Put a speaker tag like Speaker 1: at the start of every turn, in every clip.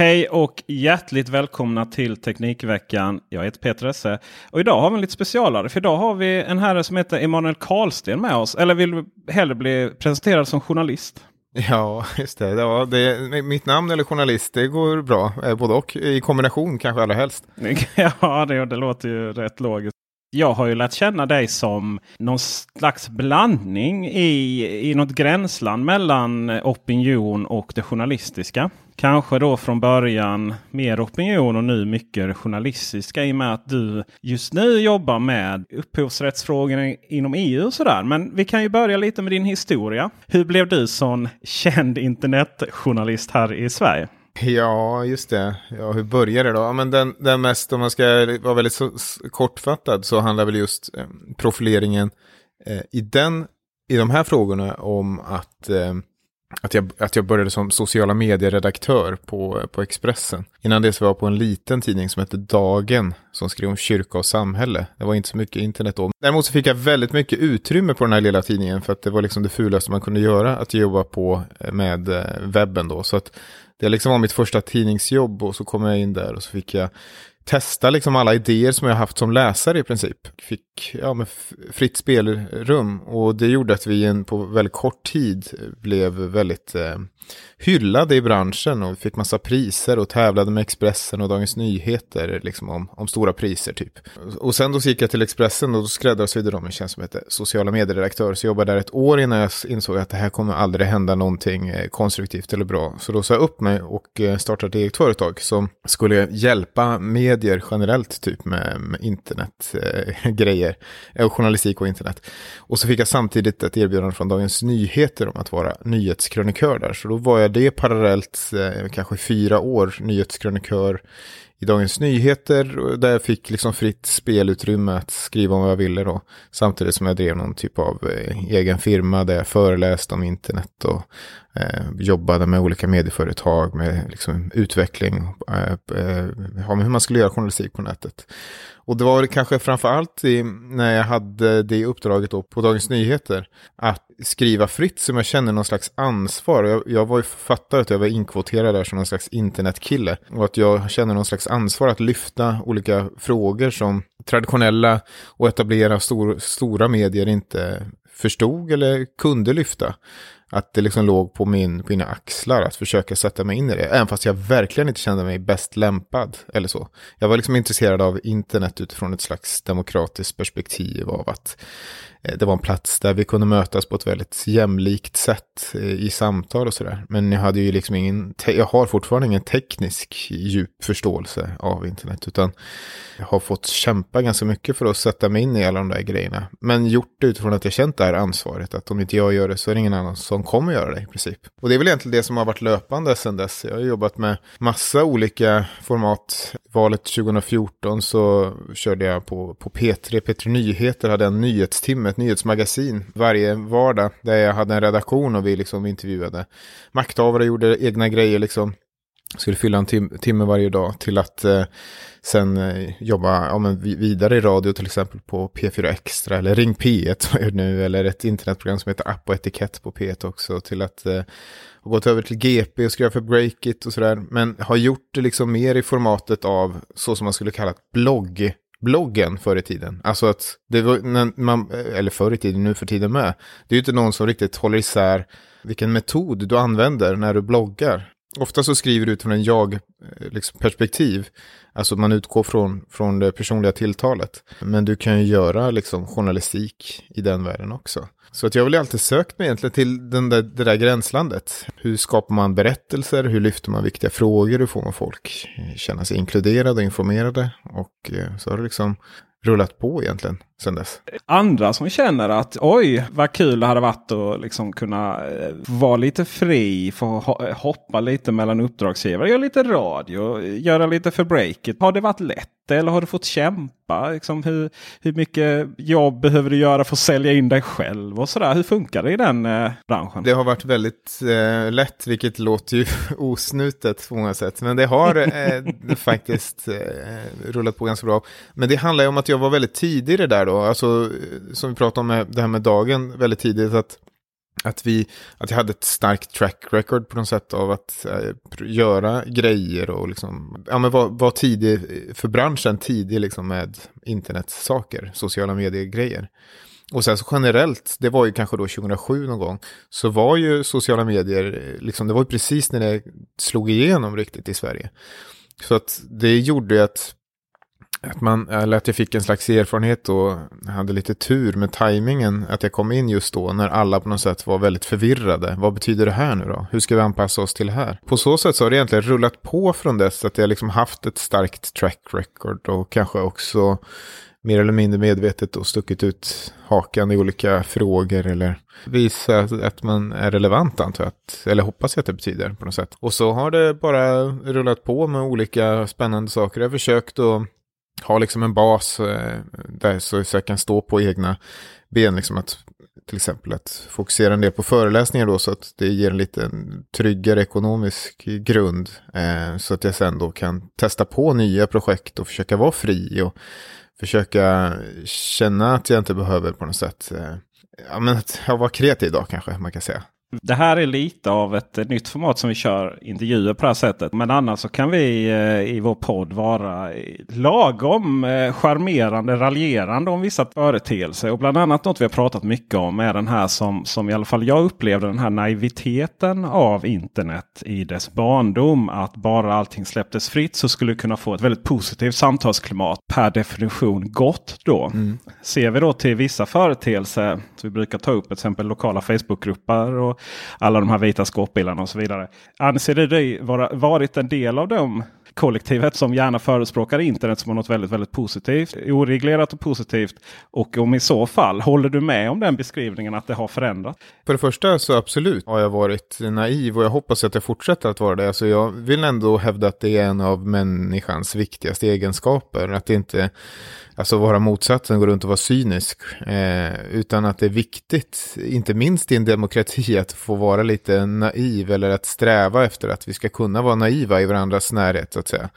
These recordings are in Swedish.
Speaker 1: Hej och hjärtligt välkomna till Teknikveckan. Jag heter Peter Esse. Och idag har vi en lite specialare. För idag har vi en herre som heter Emanuel Karlsten med oss. Eller vill hellre bli presenterad som journalist?
Speaker 2: Ja, just det. Ja, det. Mitt namn eller journalist, det går bra. Eh, både och. I kombination kanske allra helst.
Speaker 1: ja, det, det låter ju rätt logiskt. Jag har ju lärt känna dig som någon slags blandning i, i något gränsland mellan opinion och det journalistiska. Kanske då från början mer opinion och nu mycket journalistiska i och med att du just nu jobbar med upphovsrättsfrågorna inom EU och sådär. Men vi kan ju börja lite med din historia. Hur blev du sån känd internetjournalist här i Sverige?
Speaker 2: Ja, just det. Ja, hur började det då? Ja, men den, den mest, om man ska vara väldigt så, kortfattad, så handlar väl just eh, profileringen eh, i, den, i de här frågorna om att, eh, att, jag, att jag började som sociala medieredaktör på, på Expressen. Innan det så var jag på en liten tidning som hette Dagen, som skrev om kyrka och samhälle. Det var inte så mycket internet då. Däremot så fick jag väldigt mycket utrymme på den här lilla tidningen, för att det var liksom det fulaste man kunde göra, att jobba på eh, med eh, webben då. Så att det liksom var mitt första tidningsjobb och så kom jag in där och så fick jag testa liksom alla idéer som jag haft som läsare i princip. Fick ja, med fritt spelrum och det gjorde att vi på väldigt kort tid blev väldigt eh, hyllade i branschen och fick massa priser och tävlade med Expressen och Dagens Nyheter liksom om, om stora priser typ. Och sen då så gick jag till Expressen och då skräddarsydde de en tjänst som heter sociala medieredaktör. Så jag jobbade där ett år innan jag insåg att det här kommer aldrig hända någonting eh, konstruktivt eller bra. Så då sa jag upp mig och eh, startade ett eget företag som skulle hjälpa medier generellt typ med, med internetgrejer. Eh, eh journalistik och internet. Och så fick jag samtidigt ett erbjudande från Dagens Nyheter om att vara nyhetskrönikör där. Så då var jag det parallellt, eh, kanske fyra år, nyhetskrönikör i Dagens Nyheter. Där jag fick liksom fritt spelutrymme att skriva om vad jag ville då. Samtidigt som jag drev någon typ av eh, egen firma där jag föreläste om internet och Eh, jobbade med olika medieföretag med liksom, utveckling. Eh, eh, hur man skulle göra journalistik på nätet. Och det var kanske framförallt i, när jag hade det uppdraget då på Dagens Nyheter. Att skriva fritt som jag känner någon slags ansvar. Jag, jag var ju författare att jag var inkvoterad där som någon slags internetkille. Och att jag känner någon slags ansvar att lyfta olika frågor som traditionella och etablera stor, stora medier inte förstod eller kunde lyfta att det liksom låg på, min, på mina axlar att försöka sätta mig in i det. Även fast jag verkligen inte kände mig bäst lämpad eller så. Jag var liksom intresserad av internet utifrån ett slags demokratiskt perspektiv av att Eh, det var en plats där vi kunde mötas på ett väldigt jämlikt sätt eh, i samtal och sådär. Men jag hade ju liksom ingen, jag har fortfarande ingen teknisk djup förståelse av internet. Utan jag har fått kämpa ganska mycket för att sätta mig in i alla de där grejerna. Men gjort det utifrån att jag känt det här ansvaret. Att om inte jag gör det så är det ingen annan som kommer göra det i princip. Och det är väl egentligen det som har varit löpande sedan dess. Jag har jobbat med massa olika format. Valet 2014 så körde jag på, på P3, P3 Nyheter hade en nyhetstimme ett nyhetsmagasin varje vardag. Där jag hade en redaktion och vi liksom intervjuade makthavare, gjorde egna grejer liksom. Skulle fylla en tim timme varje dag till att eh, sen eh, jobba ja, men vidare i radio till exempel på P4 Extra eller Ring P1 nu eller ett internetprogram som heter App och etikett på P1 också till att eh, ha gått över till GP och skriva för Breakit och sådär. Men har gjort det liksom mer i formatet av så som man skulle kalla blogg bloggen förr i tiden. Alltså att det var, när man, eller förr i tiden, nu för tiden med. Det är ju inte någon som riktigt håller isär vilken metod du använder när du bloggar. Ofta så skriver du utifrån en jag-perspektiv. Eh, liksom, alltså man utgår från, från det personliga tilltalet. Men du kan ju göra liksom journalistik i den världen också. Så att jag har väl alltid sökt mig egentligen till den där, det där gränslandet. Hur skapar man berättelser? Hur lyfter man viktiga frågor? Hur får man folk eh, känna sig inkluderade och informerade? Och eh, så har det liksom rullat på egentligen sen dess.
Speaker 1: Andra som känner att oj vad kul det hade varit att liksom kunna eh, vara lite fri, få hoppa lite mellan uppdragsgivare, göra lite radio, göra lite för breaket. Har det varit lätt eller har du fått kämpa? Liksom hur, hur mycket jobb behöver du göra för att sälja in dig själv och sådär? Hur funkar det i den eh, branschen?
Speaker 2: Det har varit väldigt eh, lätt, vilket låter ju osnutet på många sätt. Men det har eh, faktiskt eh, rullat på ganska bra. Men det handlar ju om att jag var väldigt tidig i det där då. Alltså, som vi pratade om med, det här med dagen väldigt tidigt. att att, vi, att jag hade ett starkt track record på något sätt av att äh, göra grejer och liksom, ja men vara var tidig för branschen, tidig liksom med internetsaker, sociala medier-grejer. Och sen så generellt, det var ju kanske då 2007 någon gång, så var ju sociala medier, eh, liksom, det var ju precis när det slog igenom riktigt i Sverige. Så att det gjorde ju att att, man, eller att jag fick en slags erfarenhet och hade lite tur med tajmingen. Att jag kom in just då när alla på något sätt var väldigt förvirrade. Vad betyder det här nu då? Hur ska vi anpassa oss till det här? På så sätt så har det egentligen rullat på från dess att jag liksom haft ett starkt track record och kanske också mer eller mindre medvetet och stuckit ut hakan i olika frågor eller visat att man är relevant antar jag. eller hoppas jag att det betyder på något sätt. Och så har det bara rullat på med olika spännande saker. Jag har försökt att ha liksom en bas eh, där så, så jag kan stå på egna ben. Liksom att, till exempel att fokusera en del på föreläsningar då så att det ger en lite tryggare ekonomisk grund. Eh, så att jag sen då kan testa på nya projekt och försöka vara fri och försöka känna att jag inte behöver på något sätt eh, ja, men att vara kreativ idag kanske man kan säga.
Speaker 1: Det här är lite av ett nytt format som vi kör intervjuer på det här sättet. Men annars så kan vi eh, i vår podd vara lagom eh, charmerande, raljerande om vissa företeelser. Och bland annat något vi har pratat mycket om är den här som, som i alla fall jag upplevde den här naiviteten av internet i dess barndom. Att bara allting släpptes fritt så skulle vi kunna få ett väldigt positivt samtalsklimat. Per definition gott då. Mm. Ser vi då till vissa företeelser. Vi brukar ta upp till exempel lokala Facebookgrupper. Och alla de här vita skåpbilarna och så vidare. Anser du dig vara, varit en del av dem kollektivet som gärna förespråkar internet som något väldigt, väldigt positivt. Oreglerat och positivt. Och om i så fall, håller du med om den beskrivningen att det har förändrats?
Speaker 2: För det första så absolut har jag varit naiv och jag hoppas att jag fortsätter att vara det. Alltså jag vill ändå hävda att det är en av människans viktigaste egenskaper. Att inte alltså vara motsatsen, gå runt och vara cynisk. Eh, utan att det är viktigt, inte minst i en demokrati, att få vara lite naiv eller att sträva efter att vi ska kunna vara naiva i varandras närhet, så att säga.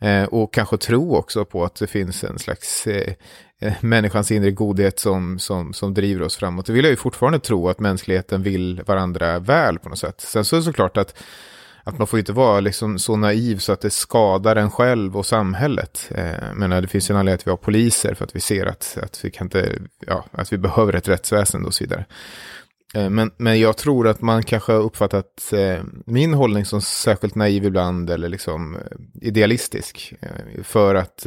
Speaker 2: Eh, och kanske tro också på att det finns en slags eh, eh, människans inre godhet som, som, som driver oss framåt. Det vill jag ju fortfarande tro att mänskligheten vill varandra väl på något sätt. Sen så är det såklart att att man får inte vara liksom så naiv så att det skadar en själv och samhället. Eh, men det finns en anledning att vi har poliser för att vi ser att, att, vi, kan inte, ja, att vi behöver ett rättsväsende och så vidare. Eh, men, men jag tror att man kanske har uppfattat eh, min hållning som särskilt naiv ibland eller liksom eh, idealistisk. För att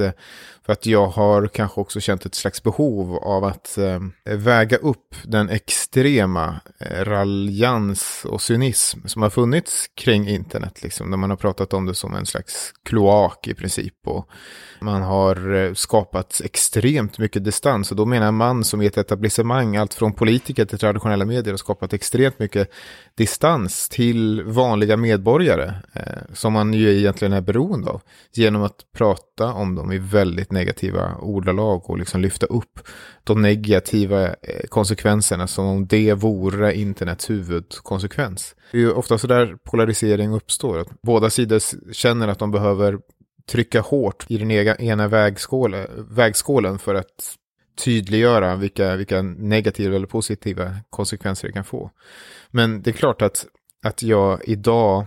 Speaker 2: för att jag har kanske också känt ett slags behov av att väga upp den extrema raljans och cynism som har funnits kring internet. Liksom, där man har pratat om det som en slags kloak i princip. Och man har skapat extremt mycket distans. Och då menar man som i ett etablissemang, allt från politiker till traditionella medier, har skapat extremt mycket distans till vanliga medborgare. Eh, som man ju egentligen är beroende av. Genom att prata om dem i väldigt negativa ordalag och liksom lyfta upp de negativa eh, konsekvenserna som om det vore internets huvudkonsekvens. Det är ju ofta så där polarisering uppstår. Att båda sidor känner att de behöver trycka hårt i den ena vägskålen för att tydliggöra vilka, vilka negativa eller positiva konsekvenser det kan få. Men det är klart att, att jag idag,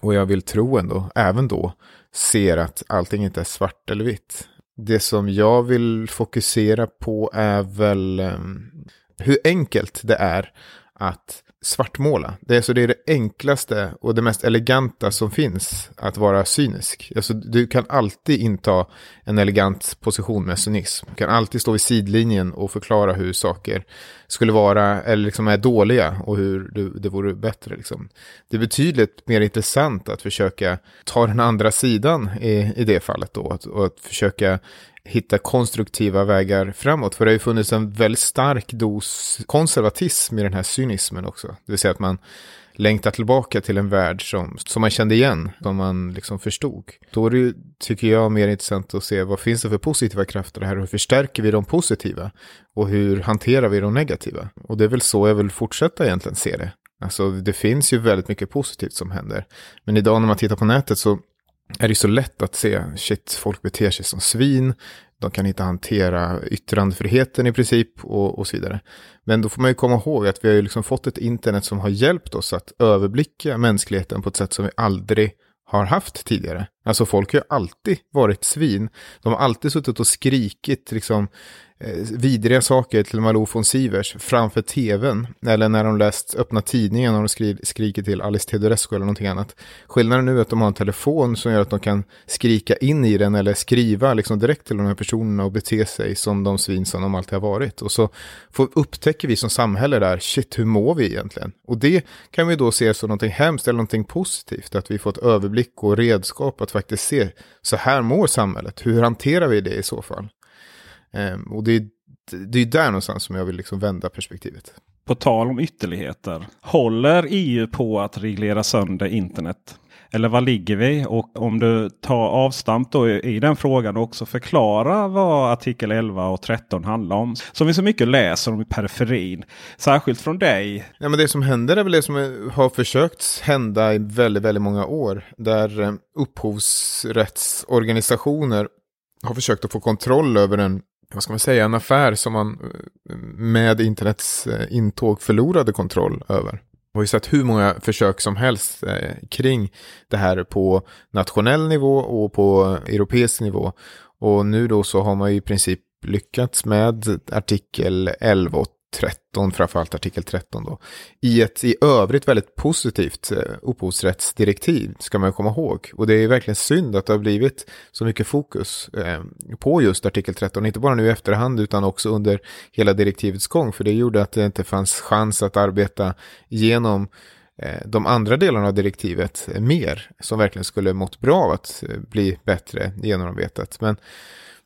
Speaker 2: och jag vill tro ändå, även då, ser att allting inte är svart eller vitt. Det som jag vill fokusera på är väl um, hur enkelt det är att svartmåla. Det är, så det är det enklaste och det mest eleganta som finns att vara cynisk. Alltså, du kan alltid inta en elegant position med cynism. Du kan alltid stå vid sidlinjen och förklara hur saker skulle vara eller liksom är dåliga och hur det, det vore bättre. Liksom. Det är betydligt mer intressant att försöka ta den andra sidan i, i det fallet då. Att, och att försöka hitta konstruktiva vägar framåt. För det har ju funnits en väldigt stark dos konservatism i den här cynismen också. Det vill säga att man längtar tillbaka till en värld som, som man kände igen, som man liksom förstod. Då är det, ju, tycker jag, mer intressant att se vad finns det för positiva krafter här och hur förstärker vi de positiva? Och hur hanterar vi de negativa? Och det är väl så jag vill fortsätta egentligen se det. Alltså det finns ju väldigt mycket positivt som händer. Men idag när man tittar på nätet så är det så lätt att se, shit, folk beter sig som svin, de kan inte hantera yttrandefriheten i princip och, och så vidare. Men då får man ju komma ihåg att vi har ju liksom fått ett internet som har hjälpt oss att överblicka mänskligheten på ett sätt som vi aldrig har haft tidigare. Alltså folk har ju alltid varit svin. De har alltid suttit och skrikit liksom Eh, vidriga saker till Malou von Sivers framför tvn. Eller när de läst öppna tidningen och de skri skriker till Alice Teodorescu eller någonting annat. Skillnaden nu är att de har en telefon som gör att de kan skrika in i den eller skriva liksom direkt till de här personerna och bete sig som de svin som de alltid har varit. Och så får, upptäcker vi som samhälle där, shit hur mår vi egentligen? Och det kan vi då se som någonting hemskt eller någonting positivt. Att vi fått överblick och redskap att faktiskt se, så här mår samhället, hur hanterar vi det i så fall? Um, och det är, det är där någonstans som jag vill liksom vända perspektivet.
Speaker 1: På tal om ytterligheter. Håller EU på att reglera sönder internet? Eller var ligger vi? Och om du tar avstamp då i den frågan och också förklara vad artikel 11 och 13 handlar om. Som vi så mycket läser om i periferin. Särskilt från dig.
Speaker 2: Ja, men det som händer är väl det som har försökt hända i väldigt, väldigt många år. Där eh, upphovsrättsorganisationer har försökt att få kontroll över en vad ska man säga, en affär som man eh, med internets eh, intåg förlorade kontroll över. Vi har ju sett hur många försök som helst eh, kring det här på nationell nivå och på europeisk nivå. Och nu då så har man ju i princip lyckats med artikel 11 och 13, framförallt artikel 13 då, i ett i övrigt väldigt positivt eh, upphovsrättsdirektiv, ska man komma ihåg. Och det är verkligen synd att det har blivit så mycket fokus eh, på just artikel 13, inte bara nu i efterhand utan också under hela direktivets gång, för det gjorde att det inte fanns chans att arbeta genom eh, de andra delarna av direktivet eh, mer, som verkligen skulle mått bra av att bli bättre genomarbetat. Men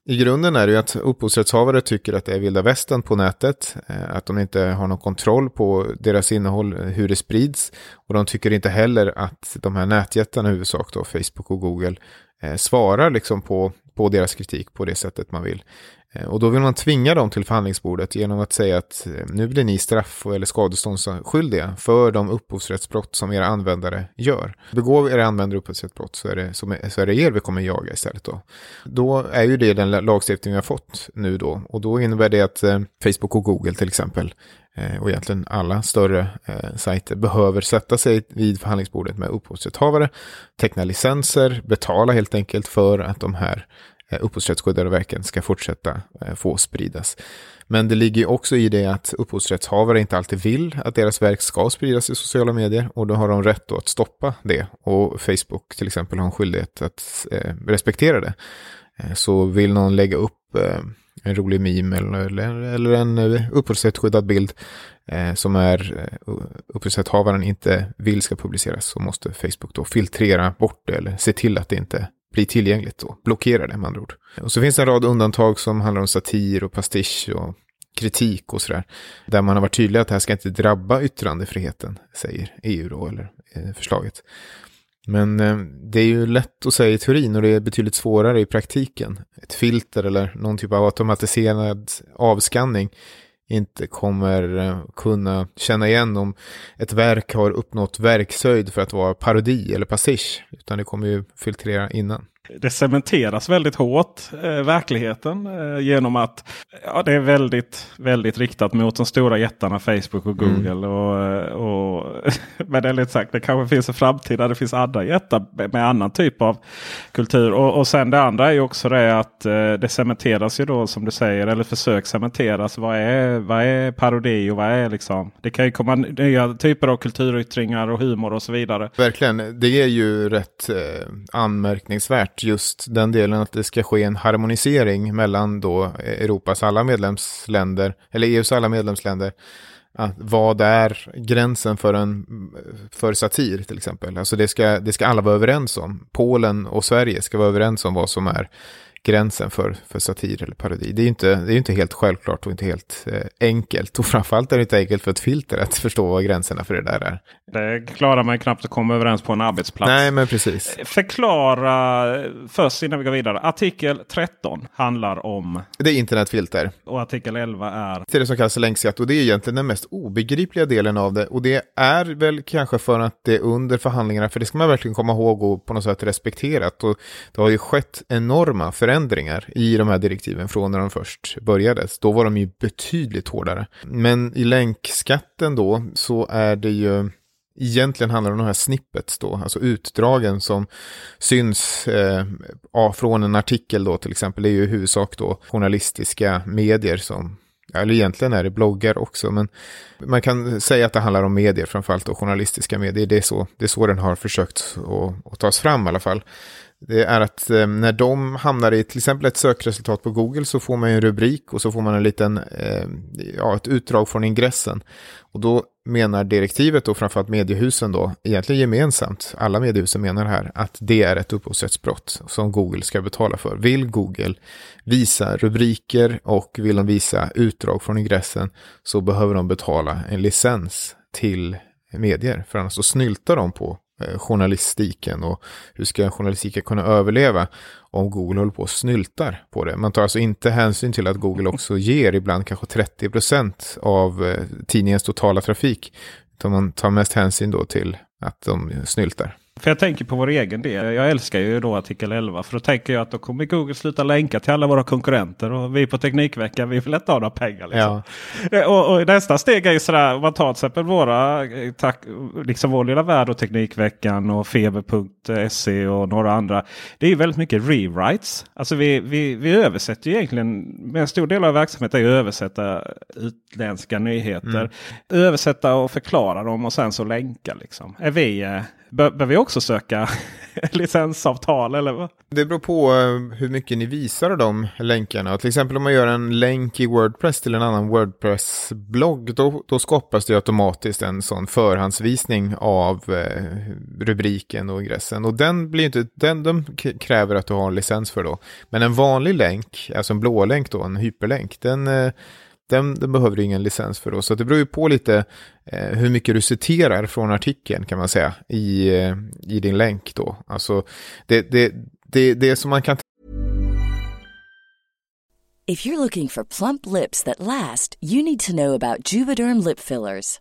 Speaker 2: i grunden är det ju att upphovsrättshavare tycker att det är vilda västern på nätet, eh, att de inte har någon kontroll på deras innehåll, eh, hur det sprids. Och de tycker inte heller att de här nätjättarna i huvudsak, då, Facebook och Google, eh, svarar liksom på, på deras kritik på det sättet man vill. Eh, och då vill man tvinga dem till förhandlingsbordet genom att säga att eh, nu blir ni straff eller skadeståndsskyldiga för de upphovsrättsbrott som era användare gör. Begår era användare upphovsrättsbrott så är, det, så är det er vi kommer jaga istället då. Då är ju det den lagstiftning vi har fått nu då. Och då innebär det att eh, Facebook och Google till exempel och egentligen alla större eh, sajter behöver sätta sig vid förhandlingsbordet med upphovsrättshavare, teckna licenser, betala helt enkelt för att de här Eh, upphovsrättsskyddade verken ska fortsätta eh, få spridas. Men det ligger också i det att upphovsrättshavare inte alltid vill att deras verk ska spridas i sociala medier och då har de rätt att stoppa det. Och Facebook till exempel har en skyldighet att eh, respektera det. så vill någon lägga upp en rolig meme eller, eller en upphovsrättsskyddad bild som är upphovsrättshavaren inte vill ska publiceras så måste Facebook då filtrera bort det eller se till att det inte bli tillgängligt då. Blockera det med andra ord. Och så finns det en rad undantag som handlar om satir och pastisch och kritik och sådär. Där man har varit tydlig att det här ska inte drabba yttrandefriheten, säger EU då, eller eh, förslaget. Men eh, det är ju lätt att säga i teorin och det är betydligt svårare i praktiken. Ett filter eller någon typ av automatiserad avskanning inte kommer eh, kunna känna igen om ett verk har uppnått verkshöjd för att vara parodi eller pastisch. Utan det kommer ju filtrera innan
Speaker 1: det cementeras väldigt hårt, eh, verkligheten. Eh, genom att ja, det är väldigt, väldigt riktat mot de stora jättarna Facebook och Google. Mm. Och, och, men det är lite sagt, det kanske finns en framtid där det finns andra jättar med annan typ av kultur. Och, och sen det andra är ju också det att eh, det cementeras ju då som du säger, eller försök cementeras. Vad är, vad är parodi och vad är liksom? Det kan ju komma nya typer av kulturyttringar och humor och så vidare.
Speaker 2: Verkligen, det är ju rätt eh, anmärkningsvärt begärt just den delen att det ska ske en harmonisering mellan då Europas alla medlemsländer, eller EUs alla medlemsländer. Att vad är gränsen för, en, för satir till exempel? Alltså det ska, det ska alla vara överens om. Polen och Sverige ska vara överens om vad som är gränsen för, för satir eller parodi. Det är ju inte, det är inte helt självklart och inte helt eh, enkelt. Och framförallt är det inte enkelt för ett filter att förstå vad gränserna för det där är.
Speaker 1: Det klarar man knappt att komma överens på en arbetsplats.
Speaker 2: Nej, men precis.
Speaker 1: Förklara först innan vi går vidare. Artikel 13 handlar om...
Speaker 2: Det är internetfilter.
Speaker 1: Och artikel 11 är...
Speaker 2: Det är det som kallas länkskatt och det är egentligen den mest obegripliga delen av det. Och det är väl kanske för att det under förhandlingarna, för det ska man verkligen komma ihåg och på något sätt respekterat. Och det har ju skett enorma förändringar i de här direktiven från när de först börjades, Då var de ju betydligt hårdare. Men i länkskatten då så är det ju egentligen handlar om de här snippets då, alltså utdragen som syns eh, från en artikel då till exempel. Det är ju i huvudsak då journalistiska medier som eller egentligen är det bloggar också, men man kan säga att det handlar om medier, framförallt då journalistiska medier. Det är så, det är så den har försökt att, att tas fram i alla fall. Det är att eh, när de hamnar i till exempel ett sökresultat på Google så får man en rubrik och så får man en liten, eh, ja, ett utdrag från ingressen. Och då menar direktivet och framförallt mediehusen då, egentligen gemensamt, alla mediehusen menar här, att det är ett upphovsrättsbrott som Google ska betala för. Vill Google visa rubriker och vill de visa utdrag från ingressen så behöver de betala en licens till medier, för annars så snyltar de på Eh, journalistiken och hur ska journalistiken kunna överleva om Google håller på och snyltar på det. Man tar alltså inte hänsyn till att Google också ger ibland kanske 30 procent av eh, tidningens totala trafik. Utan man tar mest hänsyn då till att de snyltar.
Speaker 1: För jag tänker på vår egen del. Jag älskar ju då artikel 11. För då tänker jag att då kommer Google sluta länka till alla våra konkurrenter. Och vi på Teknikveckan vi vill inte ha några pengar. Liksom. Ja. Eh, och, och, nästa steg är ju sådär. Om man tar till exempel våra, eh, tack, liksom vår lilla värld och Teknikveckan och Feber.se och några andra. Det är ju väldigt mycket rewrites. Alltså vi, vi, vi översätter ju egentligen. En stor del av verksamheten är att översätta utländska nyheter. Mm. Översätta och förklara dem och sen så länka. Liksom. Är vi eh, Behöver vi också söka licensavtal eller? Vad?
Speaker 2: Det beror på eh, hur mycket ni visar de länkarna. Till exempel om man gör en länk i Wordpress till en annan Wordpress-blogg. Då, då skapas det automatiskt en sån förhandsvisning av eh, rubriken och ingressen. Och den blir inte, den de kräver att du har en licens för då. Men en vanlig länk, alltså en blå länk då, en hyperlänk, den eh, den, den behöver du ingen licens för då. Så det beror ju på lite eh, hur mycket du citerar från artikeln kan man säga i, eh, i din länk då. Alltså det, det, det, det som man kan
Speaker 3: If you're looking for plump lips that last, you need to know about Juvederm lip fillers.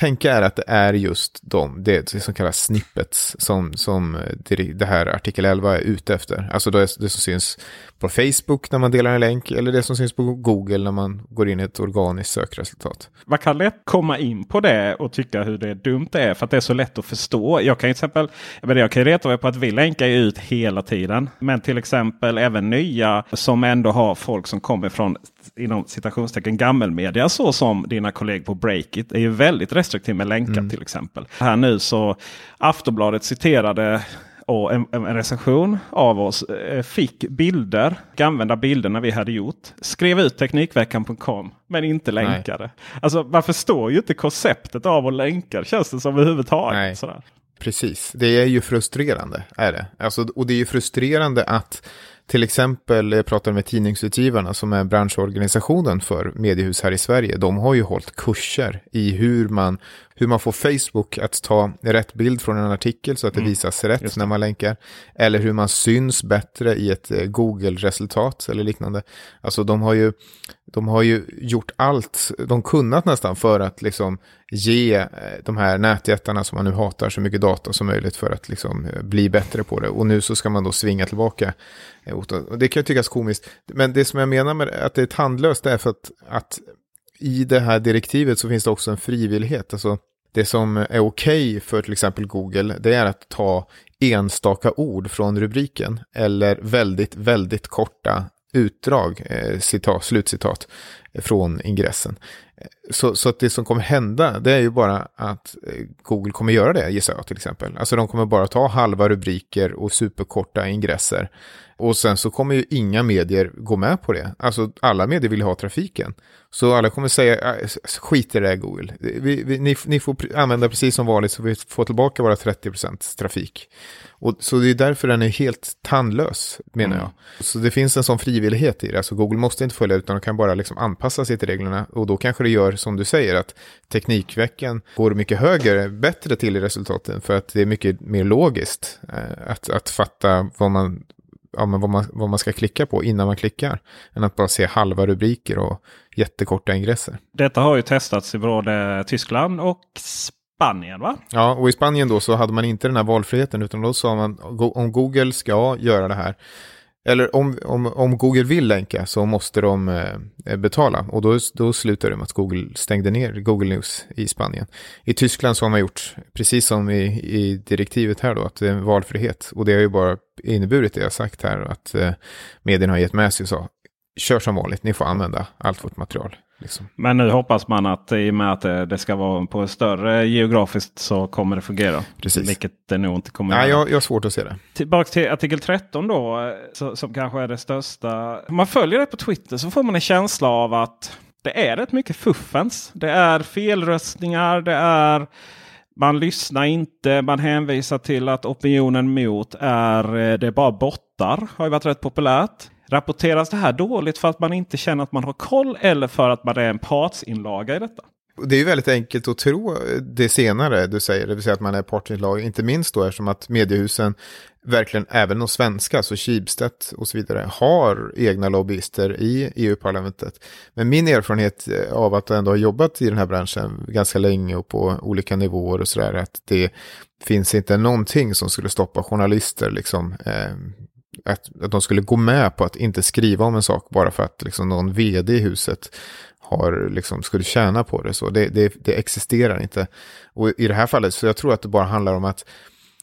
Speaker 2: Tänka är att det är just de, det som kallas snippets, som, som det här artikel 11 är ute efter. Alltså det, det som syns på Facebook när man delar en länk eller det som syns på Google när man går in i ett organiskt sökresultat.
Speaker 1: Man kan lätt komma in på det och tycka hur det är dumt det är för att det är så lätt att förstå. Jag kan till exempel, jag kan reta mig på att vi länkar ut hela tiden. Men till exempel även nya som ändå har folk som kommer från inom citationstecken gammelmedia så som dina kollegor på Breakit är ju väldigt restriktiv med länkar mm. till exempel. Här nu så Aftonbladet citerade och en, en recension av oss eh, fick bilder, använda bilderna vi hade gjort. Skrev ut Teknikveckan.com men inte länkade. Nej. Alltså man förstår ju inte konceptet av att länka känns det som överhuvudtaget. Nej. Sådär.
Speaker 2: Precis, det är ju frustrerande. är det. Alltså, och det är ju frustrerande att till exempel, eh, jag pratade med Tidningsutgivarna som är branschorganisationen för mediehus här i Sverige. De har ju hållit kurser i hur man, hur man får Facebook att ta rätt bild från en artikel så att det mm. visas rätt när man länkar. Eller hur man syns bättre i ett eh, Google-resultat eller liknande. Alltså de har ju, de har ju gjort allt de kunnat nästan för att liksom ge eh, de här nätjättarna som man nu hatar så mycket data som möjligt för att liksom eh, bli bättre på det. Och nu så ska man då svinga tillbaka. Det kan ju tyckas komiskt. Men det som jag menar med att det är tandlöst är för att, att i det här direktivet så finns det också en frivillighet. Alltså det som är okej okay för till exempel Google, det är att ta enstaka ord från rubriken eller väldigt, väldigt korta utdrag, eh, citat, slutcitat, från ingressen. Så, så att det som kommer hända, det är ju bara att eh, Google kommer göra det, gissar jag till exempel. Alltså de kommer bara ta halva rubriker och superkorta ingresser. Och sen så kommer ju inga medier gå med på det. Alltså alla medier vill ha trafiken. Så alla kommer säga, äh, skit i det Google. Vi, vi, ni, ni, får använda precis som vanligt så vi får tillbaka våra 30% trafik. Och, så det är därför den är helt tandlös, menar mm. jag. Så det finns en sån frivillighet i det. Alltså Google måste inte följa utan de kan bara liksom anpassa sig till reglerna. Och då kanske det gör, som du säger, att Teknikveckan går mycket högre, bättre till i resultaten. För att det är mycket mer logiskt eh, att, att fatta vad man ja, men vad, man, vad man ska klicka på innan man klickar. Än att bara se halva rubriker och jättekorta ingresser.
Speaker 1: Detta har ju testats i både Tyskland och Spanien va?
Speaker 2: Ja, och i Spanien då så hade man inte den här valfriheten utan då sa man om Google ska göra det här eller om, om, om Google vill länka så måste de eh, betala. Och då, då slutar det med att Google stängde ner Google News i Spanien. I Tyskland så har man gjort, precis som i, i direktivet här då, att det är en valfrihet. Och det har ju bara inneburit det jag sagt här, att eh, medierna har gett med sig och sa, kör som vanligt, ni får använda allt vårt material. Liksom.
Speaker 1: Men nu hoppas man att i och med att det, ska vara på större geografiskt så kommer det fungera.
Speaker 2: Precis.
Speaker 1: Vilket det nog inte kommer
Speaker 2: Nej, jag, jag har svårt att se det.
Speaker 1: Tillbaka till artikel 13 då, så, som kanske är det största. Om man följer det på Twitter så får man en känsla av att det är rätt mycket fuffens. Det är felröstningar, det är man lyssnar inte, man hänvisar till att opinionen mot är eh, det är bara bottar. Har ju varit rätt populärt. Rapporteras det här dåligt för att man inte känner att man har koll eller för att man är en partsinlaga i detta?
Speaker 2: Det är ju väldigt enkelt att tro det senare du säger, det vill säga att man är partsinlaga, inte minst då eftersom att mediehusen, verkligen även de svenska, så Schibsted och så vidare, har egna lobbyister i EU-parlamentet. Men min erfarenhet av att ändå ha jobbat i den här branschen ganska länge och på olika nivåer och sådär, att det finns inte någonting som skulle stoppa journalister liksom, eh, att, att de skulle gå med på att inte skriva om en sak bara för att liksom, någon vd i huset har, liksom, skulle tjäna på det. Så det, det, det existerar inte. Och i det här fallet så jag tror att det bara handlar om att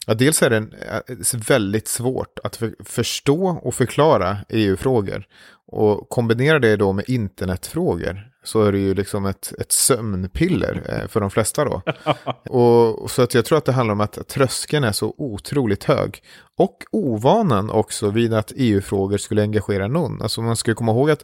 Speaker 2: Ja, dels är det en, eh, väldigt svårt att för, förstå och förklara EU-frågor. Och kombinera det då med internetfrågor så är det ju liksom ett, ett sömnpiller eh, för de flesta då. och, så att jag tror att det handlar om att tröskeln är så otroligt hög. Och ovanan också vid att EU-frågor skulle engagera någon. Alltså man ska komma ihåg att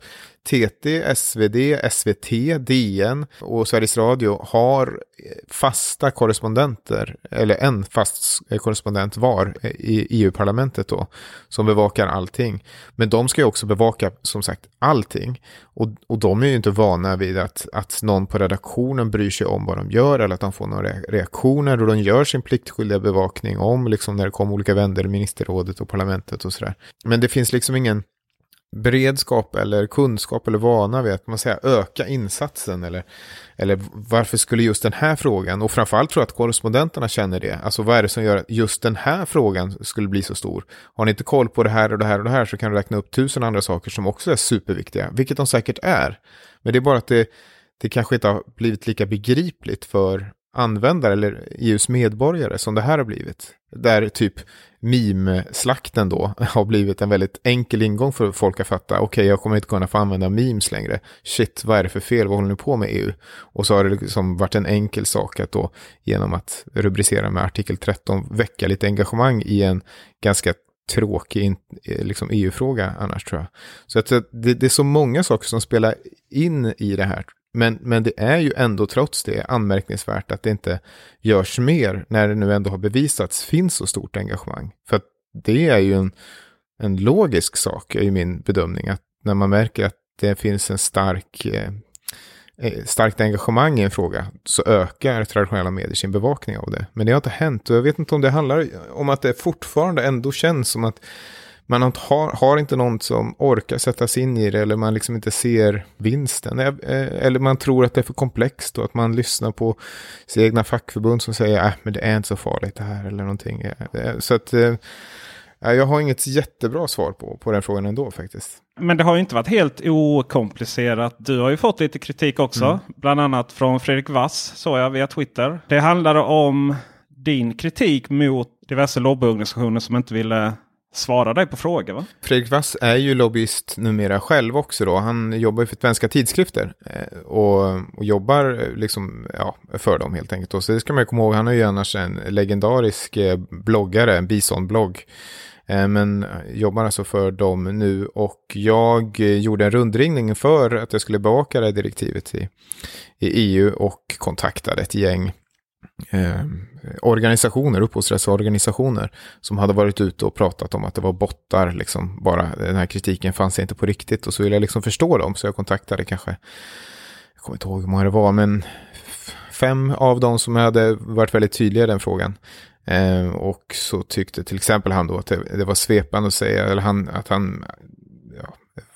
Speaker 2: TT, SvD, SVT, DN och Sveriges Radio har eh, fasta korrespondenter, eller en fast eh, korrespondent var eh, i EU-parlamentet då, som bevakar allting. Men de ska ju också bevaka, som sagt, allting. Och, och de är ju inte vana vid att, att någon på redaktionen bryr sig om vad de gör eller att de får några reaktioner och de gör sin pliktskyldiga bevakning om liksom när det kommer olika vänder i ministerrådet och parlamentet och sådär. Men det finns liksom ingen beredskap eller kunskap eller vana vid att man säger öka insatsen eller, eller varför skulle just den här frågan och framförallt tror jag att korrespondenterna känner det. Alltså vad är det som gör att just den här frågan skulle bli så stor? Har ni inte koll på det här och det här och det här så kan du räkna upp tusen andra saker som också är superviktiga, vilket de säkert är. Men det är bara att det, det kanske inte har blivit lika begripligt för användare eller EUs medborgare som det här har blivit. Där typ meme-slakten då har blivit en väldigt enkel ingång för folk att fatta. Okej, okay, jag kommer inte kunna få använda memes längre. Shit, vad är det för fel? Vad håller ni på med EU? Och så har det liksom varit en enkel sak att då genom att rubricera med artikel 13 väcka lite engagemang i en ganska tråkig eh, liksom EU-fråga annars tror jag. Så att det, det, är så många saker som spelar in i det här men, men det är ju ändå trots det anmärkningsvärt att det inte görs mer när det nu ändå har bevisats finns så stort engagemang. För att det är ju en, en logisk sak, är ju min bedömning. Att när man märker att det finns en stark, eh, Eh, starkt engagemang i en fråga så ökar traditionella medier sin bevakning av det. Men det har inte hänt och jag vet inte om det handlar om att det fortfarande ändå känns som att man har, har inte någon som orkar sätta sig in i det eller man liksom inte ser vinsten. Eh, eh, eller man tror att det är för komplext och att man lyssnar på sina egna fackförbund som säger att äh, men det är inte så farligt det här eller någonting. Så att jag har inget jättebra svar på, på den frågan ändå faktiskt.
Speaker 1: Men det har ju inte varit helt okomplicerat. Du har ju fått lite kritik också. Mm. Bland annat från Fredrik Wass såg jag via Twitter. Det handlar om din kritik mot diverse lobbyorganisationer som inte ville svara dig på frågor va?
Speaker 2: Fredrik Wass är ju lobbyist numera själv också då. Han jobbar ju för svenska tidskrifter eh, och, och, jobbar eh, liksom, ja, för dem helt enkelt. Och så det ska man ju komma ihåg, han är ju annars en legendarisk eh, bloggare, en bisonblogg. Men jobbar alltså för dem nu och jag gjorde en rundringning för att jag skulle bevaka det här direktivet i, i EU och kontaktade ett gäng eh, organisationer, upphovsrättsorganisationer som hade varit ute och pratat om att det var bottar, liksom bara den här kritiken fanns inte på riktigt och så ville jag liksom förstå dem så jag kontaktade kanske, jag kommer inte ihåg hur många det var, men fem av dem som hade varit väldigt tydliga i den frågan. Eh, och så tyckte till exempel han då att det, det var svepande att säga, eller han, att han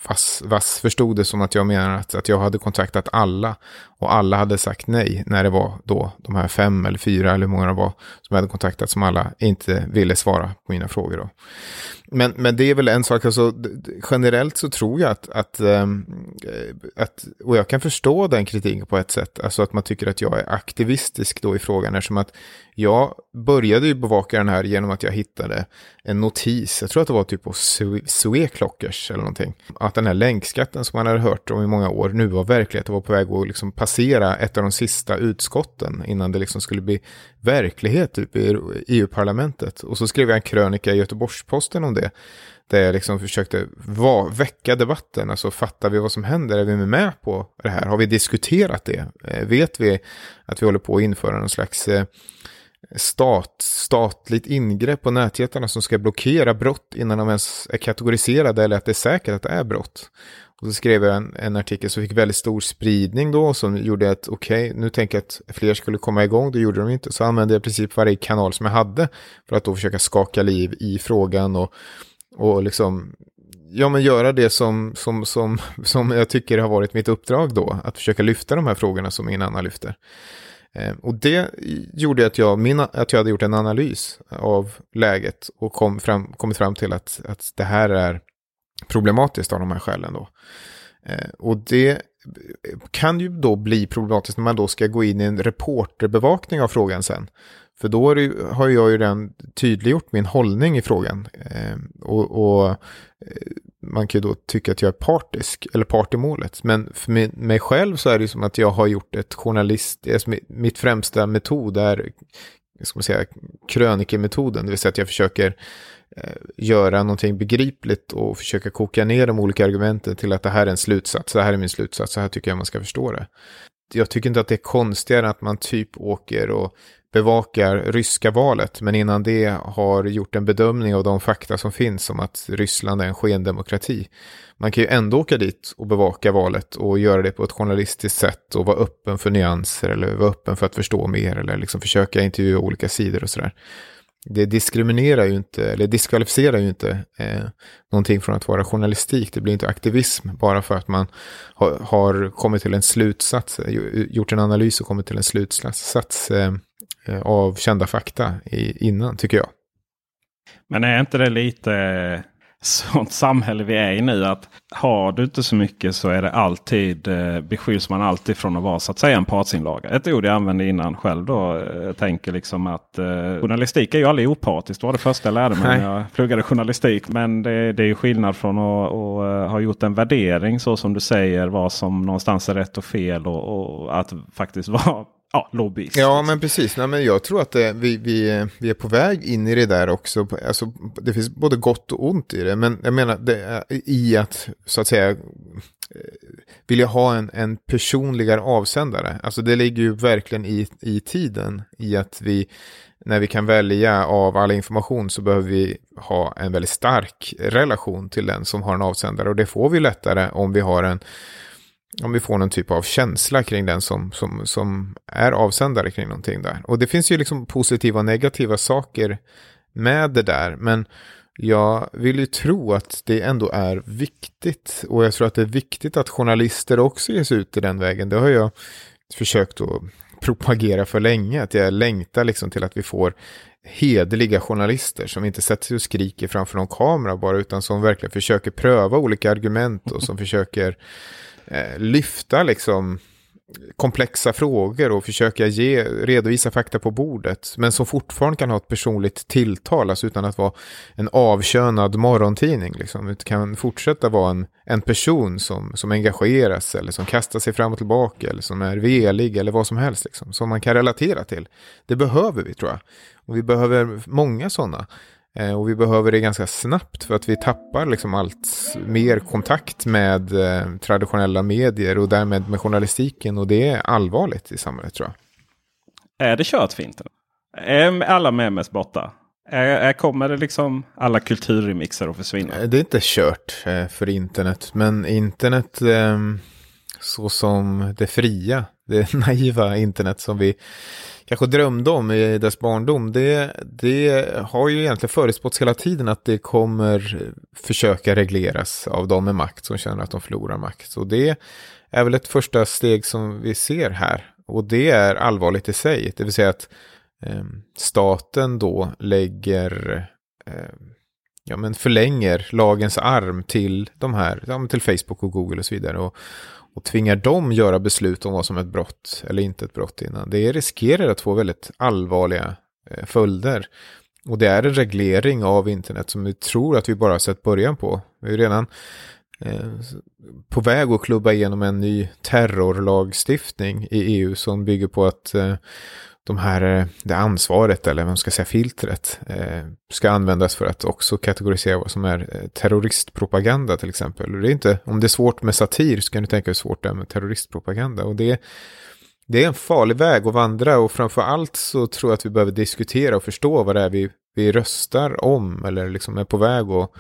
Speaker 2: Vass, Vass förstod det som att jag menar att, att jag hade kontaktat alla och alla hade sagt nej när det var då de här fem eller fyra eller hur många det var som jag hade kontaktat som alla inte ville svara på mina frågor. Då. Men, men det är väl en sak, alltså, generellt så tror jag att, att, ehm, eh, att, och jag kan förstå den kritiken på ett sätt, alltså att man tycker att jag är aktivistisk då i frågan, eftersom att jag började ju bevaka den här genom att jag hittade en notis, jag tror att det var typ på Sweclockers eller någonting, att den här länkskatten som man hade hört om i många år nu var verklighet och var på väg att liksom passera ett av de sista utskotten innan det liksom skulle bli verklighet typ i EU-parlamentet. Och så skrev jag en krönika i Göteborgs-Posten om det. Där jag liksom försökte va, väcka debatten. Alltså fattar vi vad som händer? Är vi med på det här? Har vi diskuterat det? Eh, vet vi att vi håller på att införa någon slags eh, stat, statligt ingrepp på nätjättarna som ska blockera brott innan de ens är kategoriserade eller att det är säkert att det är brott. Och så skrev jag en, en artikel som fick väldigt stor spridning då som gjorde att okej, okay, nu tänker jag att fler skulle komma igång, det gjorde de inte. Så använde jag i princip varje kanal som jag hade för att då försöka skaka liv i frågan och, och liksom ja, men göra det som, som, som, som jag tycker har varit mitt uppdrag då, att försöka lyfta de här frågorna som ingen annan lyfter. Eh, och det gjorde att jag, min, att jag hade gjort en analys av läget och kom fram, kommit fram till att, att det här är problematiskt av de här skälen då. Eh, och det eh, kan ju då bli problematiskt när man då ska gå in i en reporterbevakning av frågan sen. För då har jag ju redan tydliggjort min hållning i frågan. Eh, och, och, man kan ju då tycka att jag är partisk, eller part i målet. Men för mig, själv så är det ju som att jag har gjort ett journalist, alltså mitt främsta metod är, ska man säga, krönikemetoden. Det vill säga att jag försöker Eh, göra någonting begripligt och försöka koka ner de olika argumenten till att det här är en slutsats, det här är min slutsats, så här tycker jag man ska förstå det. Jag tycker inte att det är konstigare att man typ åker och bevakar ryska valet, men innan det har gjort en bedömning av de fakta som finns om att Ryssland är en skendemokrati. Man kan ju ändå åka dit och bevaka valet och göra det på ett journalistiskt sätt och vara öppen för nyanser eller vara öppen för att förstå mer eller liksom försöka intervjua olika sidor och sådär. Det diskriminerar ju inte, eller diskvalificerar ju inte eh, någonting från att vara journalistik. Det blir inte aktivism bara för att man har, har kommit till en slutsats, eh, gjort en analys och kommit till en slutsats eh, Eh, av kända fakta i, innan, tycker jag.
Speaker 1: Men är inte det lite sånt samhälle vi är i nu? Att har du inte så mycket så är det alltid eh, beskylls man alltid från att vara så att säga en partsinlaga. Ett ord jag använde innan själv då. Jag eh, tänker liksom att eh, journalistik är ju aldrig opartiskt. Det var det första jag lärde mig när jag pluggade journalistik. Men det, det är ju skillnad från att, att ha gjort en värdering så som du säger. Vad som någonstans är rätt och fel och, och att faktiskt vara ja, lobbyist.
Speaker 2: Ja, men precis. Nej, men jag tror att det, vi, vi, vi är på väg in i det där också. Alltså, det finns både gott och ont i det. Men jag menar det, eh, i att så att säga eh, vilja ha en, en personligare avsändare. Alltså det ligger ju verkligen i, i tiden i att vi när vi kan välja av all information så behöver vi ha en väldigt stark relation till den som har en avsändare och det får vi lättare om vi har en om vi får någon typ av känsla kring den som, som, som är avsändare kring någonting där. Och det finns ju liksom positiva och negativa saker med det där. Men jag vill ju tro att det ändå är viktigt. Och jag tror att det är viktigt att journalister också ger sig ut i den vägen. Det har jag försökt att propagera för länge. Att jag längtar liksom till att vi får hederliga journalister som inte sätter sig och skriker framför någon kamera bara utan som verkligen försöker pröva olika argument och som försöker eh, lyfta liksom komplexa frågor och försöka ge, redovisa fakta på bordet. Men som fortfarande kan ha ett personligt tilltal, alltså utan att vara en avkönad morgontidning. Liksom. Det kan fortsätta vara en, en person som, som engageras eller som kastar sig fram och tillbaka eller som är velig eller vad som helst. Liksom, som man kan relatera till. Det behöver vi tror jag. Och vi behöver många sådana. Eh, och vi behöver det ganska snabbt för att vi tappar liksom allt mer kontakt med eh, traditionella medier och därmed med journalistiken. Och det är allvarligt i samhället tror
Speaker 1: jag. Är det kört för internet? Är alla memes borta? Är, är, kommer det liksom alla kulturremixer att försvinna?
Speaker 2: Eh, det är inte kört för internet. Men internet ehm, så som det fria, det naiva internet som vi kanske drömde om i dess barndom, det, det har ju egentligen förutspåtts hela tiden att det kommer försöka regleras av de med makt som känner att de förlorar makt. Och det är väl ett första steg som vi ser här. Och det är allvarligt i sig, det vill säga att eh, staten då lägger eh, ja, men förlänger lagens arm till de här, ja, till Facebook och Google och så vidare. Och, och tvingar dem göra beslut om vad som är ett brott eller inte ett brott innan. Det riskerar att få väldigt allvarliga eh, följder. Och det är en reglering av internet som vi tror att vi bara har sett början på. Vi är redan eh, på väg att klubba igenom en ny terrorlagstiftning i EU som bygger på att eh, de här, eh, det ansvaret eller vad man ska säga filtret eh, ska användas för att också kategorisera vad som är eh, terroristpropaganda till exempel. Det är inte, om det är svårt med satir så kan du tänka hur svårt det är med terroristpropaganda. Och det, det är en farlig väg att vandra och framför allt så tror jag att vi behöver diskutera och förstå vad det är vi, vi röstar om eller liksom är på väg att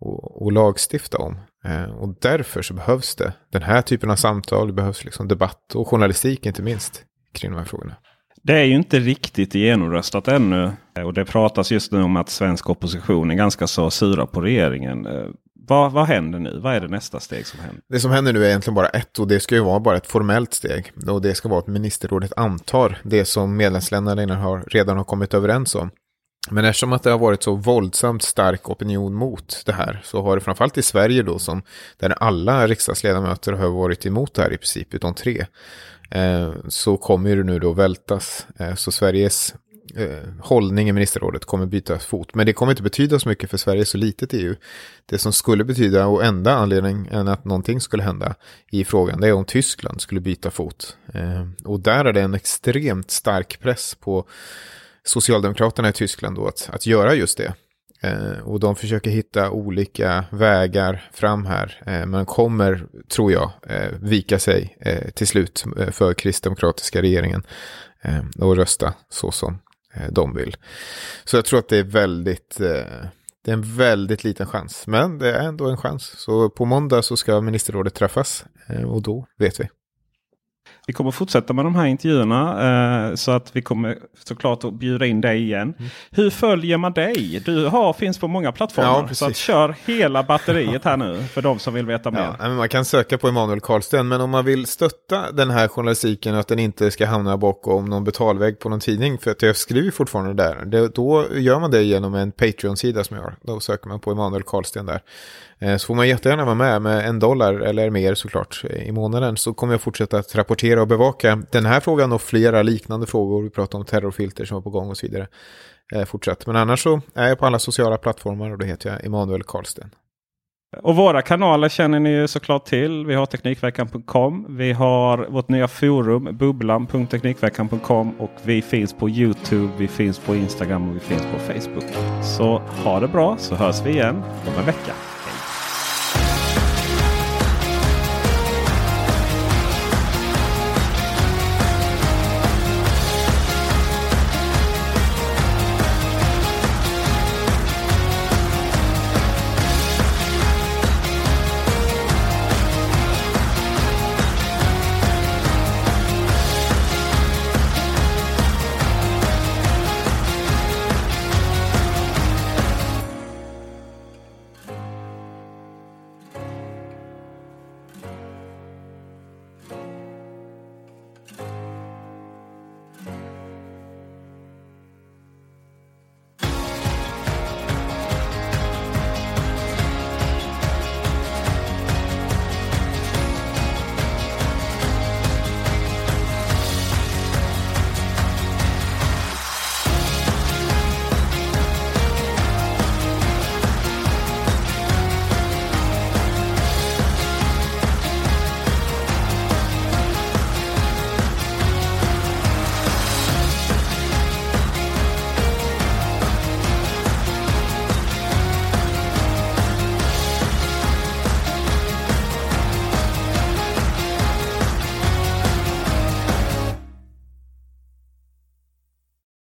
Speaker 2: och, och lagstifta om. Eh, och därför så behövs det den här typen av samtal, det behövs liksom debatt och journalistik inte minst kring de här frågorna.
Speaker 1: Det är ju inte riktigt genomröstat ännu. Eh, och det pratas just nu om att svensk opposition är ganska så sura på regeringen. Eh, vad, vad händer nu? Vad är det nästa steg som händer?
Speaker 2: Det som händer nu är egentligen bara ett och det ska ju vara bara ett formellt steg. Och det ska vara att ministerrådet antar det som medlemsländerna har, redan har kommit överens om. Men eftersom att det har varit så våldsamt stark opinion mot det här så har det framförallt i Sverige då som där alla riksdagsledamöter har varit emot det här i princip utom tre Eh, så kommer det nu då vältas. Eh, så Sveriges eh, hållning i ministerrådet kommer byta fot. Men det kommer inte betyda så mycket för Sverige så litet EU. Det som skulle betyda och enda anledningen att någonting skulle hända i frågan det är om Tyskland skulle byta fot. Och där är det en extremt stark press på Socialdemokraterna i Tyskland då att, att göra just det. Eh, och de försöker hitta olika vägar fram här. Eh, men kommer, tror jag, eh, vika sig eh, till slut eh, för kristdemokratiska regeringen. Eh, och rösta så som eh, de vill. Så jag tror att det är väldigt, eh, det är en väldigt liten chans. Men det är ändå en chans. Så på måndag så ska ministerrådet träffas. Eh, och då vet vi.
Speaker 1: Vi kommer fortsätta med de här intervjuerna. Eh, så att vi kommer såklart att bjuda in dig igen. Mm. Hur följer man dig? Du har, finns på många plattformar. Ja, så att kör hela batteriet här nu för de som vill veta mer.
Speaker 2: Ja, man kan söka på Emanuel Karlsten. Men om man vill stötta den här journalistiken och att den inte ska hamna bakom någon betalvägg på någon tidning. För att jag skriver fortfarande där. då gör man det genom en Patreon-sida som jag har. Då söker man på Emanuel Karlsten där. Eh, så får man jättegärna vara med med en dollar eller mer såklart i månaden. Så kommer jag fortsätta att rapportera att bevaka den här frågan och flera liknande frågor. Vi pratar om terrorfilter som är på gång och så vidare. Eh, fortsatt. Men annars så är jag på alla sociala plattformar och då heter jag Emanuel Karlsten.
Speaker 1: Och våra kanaler känner ni ju såklart till. Vi har Teknikveckan.com. Vi har vårt nya forum bubblan.teknikveckan.com och vi finns på Youtube, vi finns på Instagram och vi finns på Facebook. Så ha det bra så hörs vi igen om en vecka.